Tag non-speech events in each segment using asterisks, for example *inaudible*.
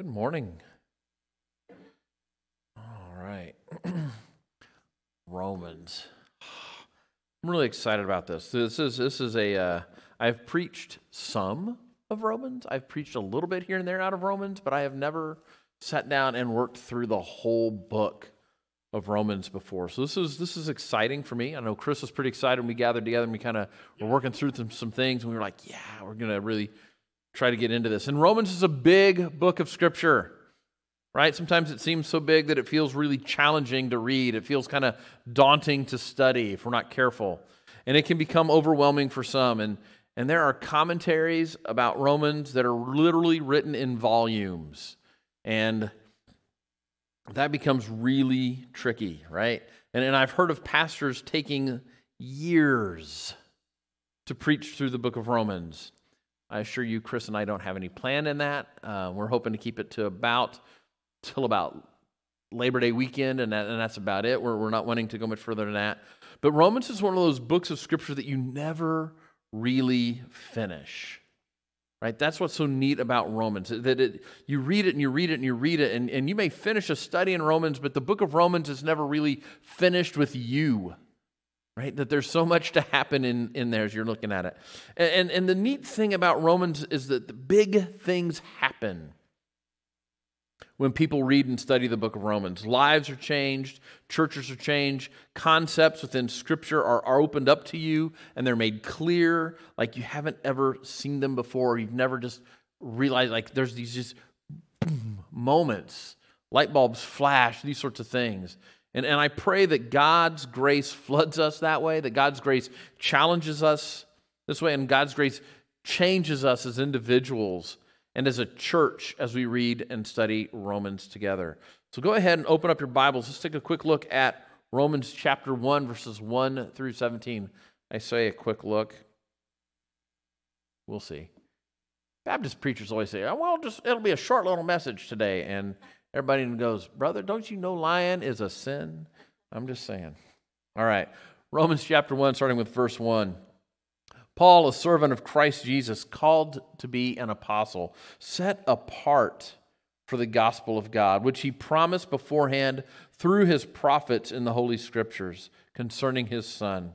Good morning. All right. *clears throat* Romans. I'm really excited about this. This is this is a. Uh, I've preached some of Romans. I've preached a little bit here and there out of Romans, but I have never sat down and worked through the whole book of Romans before. So this is this is exciting for me. I know Chris was pretty excited when we gathered together and we kind of were working through some, some things and we were like, yeah, we're to really try to get into this. And Romans is a big book of scripture. Right? Sometimes it seems so big that it feels really challenging to read. It feels kind of daunting to study if we're not careful. And it can become overwhelming for some. And, and there are commentaries about Romans that are literally written in volumes. And that becomes really tricky, right? And, and I've heard of pastors taking years to preach through the book of Romans. I assure you, Chris and I don't have any plan in that. Uh, we're hoping to keep it to about till about Labor Day weekend, and, that, and that's about it. We're, we're not wanting to go much further than that. But Romans is one of those books of Scripture that you never really finish. Right? That's what's so neat about Romans. That it, you read it and you read it and you read it, and, and you may finish a study in Romans, but the book of Romans is never really finished with you right? That there's so much to happen in, in there as you're looking at it. And, and, and the neat thing about Romans is that the big things happen when people read and study the book of Romans. Lives are changed, churches are changed, concepts within Scripture are, are opened up to you and they're made clear like you haven't ever seen them before. You've never just realized, like, there's these just moments, light bulbs flash, these sorts of things. And, and I pray that God's grace floods us that way, that God's grace challenges us this way, and God's grace changes us as individuals and as a church as we read and study Romans together. So go ahead and open up your Bibles. Let's take a quick look at Romans chapter 1, verses 1 through 17. I say a quick look. We'll see. Baptist preachers always say, oh, well, just it'll be a short little message today. And Everybody goes, Brother, don't you know lying is a sin? I'm just saying. All right. Romans chapter 1, starting with verse 1. Paul, a servant of Christ Jesus, called to be an apostle, set apart for the gospel of God, which he promised beforehand through his prophets in the Holy Scriptures concerning his Son,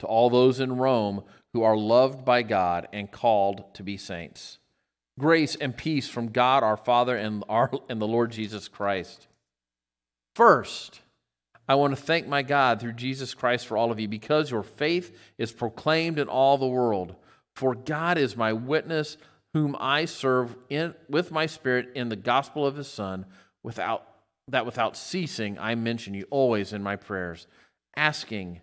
To all those in Rome who are loved by God and called to be saints, grace and peace from God our Father and, our, and the Lord Jesus Christ. First, I want to thank my God through Jesus Christ for all of you because your faith is proclaimed in all the world. For God is my witness, whom I serve in, with my spirit in the gospel of his Son, without, that without ceasing I mention you always in my prayers, asking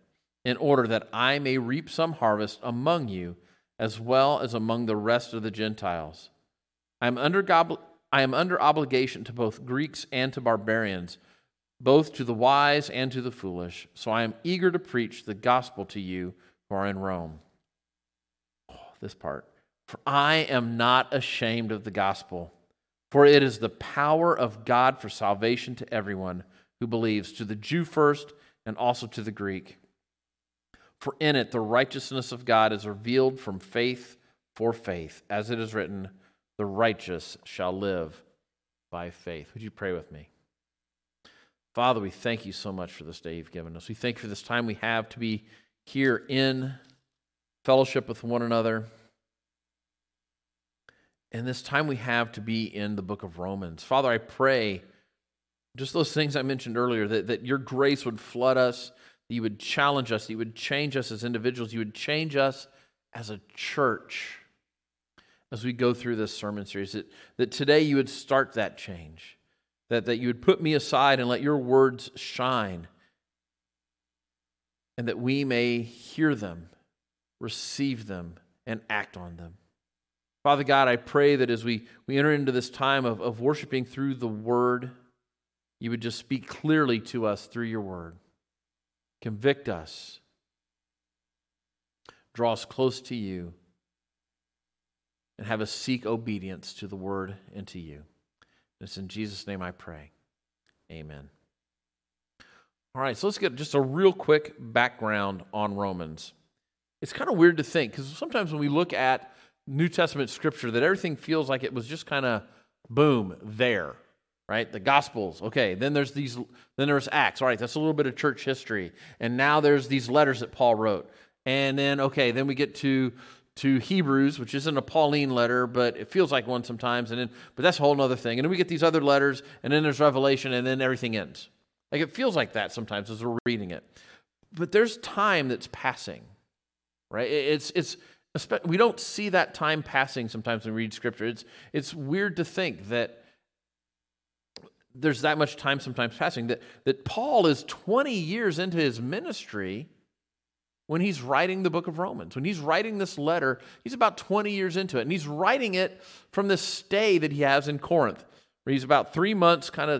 in order that I may reap some harvest among you, as well as among the rest of the Gentiles. I am under I am under obligation to both Greeks and to barbarians, both to the wise and to the foolish. So I am eager to preach the gospel to you who are in Rome. Oh, this part. For I am not ashamed of the gospel, for it is the power of God for salvation to everyone who believes, to the Jew first and also to the Greek. For in it the righteousness of God is revealed from faith for faith, as it is written the righteous shall live by faith. Would you pray with me? Father, we thank you so much for this day you've given us. We thank you for this time we have to be here in fellowship with one another. And this time we have to be in the book of Romans. Father, I pray Just those things I mentioned earlier that, that your grace would flood us, you would challenge us, you would change us as individuals, you would change us as a church as we go through this sermon series. That, that today you would start that change, that, that you would put me aside and let your words shine, and that we may hear them, receive them, and act on them. Father God, I pray that as we, we enter into this time of, of worshiping through the word, you would just speak clearly to us through your word. Convict us, draw us close to you, and have us seek obedience to the word and to you. It's in Jesus' name I pray. Amen. All right, so let's get just a real quick background on Romans. It's kind of weird to think because sometimes when we look at New Testament scripture that everything feels like it was just kind of boom there, right? The Gospels, okay. Then there's these, then there's Acts, all right. That's a little bit of church history, and now there's these letters that Paul wrote, and then okay, then we get to to Hebrews, which isn't a Pauline letter, but it feels like one sometimes, and then but that's a whole other thing. And then we get these other letters, and then there's Revelation, and then everything ends. Like it feels like that sometimes as we're reading it. But there's time that's passing, right? It's it's we don't see that time passing sometimes when we read scripture. It's, it's weird to think that there's that much time sometimes passing, that, that Paul is 20 years into his ministry when he's writing the book of Romans. When he's writing this letter, he's about 20 years into it. And he's writing it from this stay that he has in Corinth, where he's about three months kind of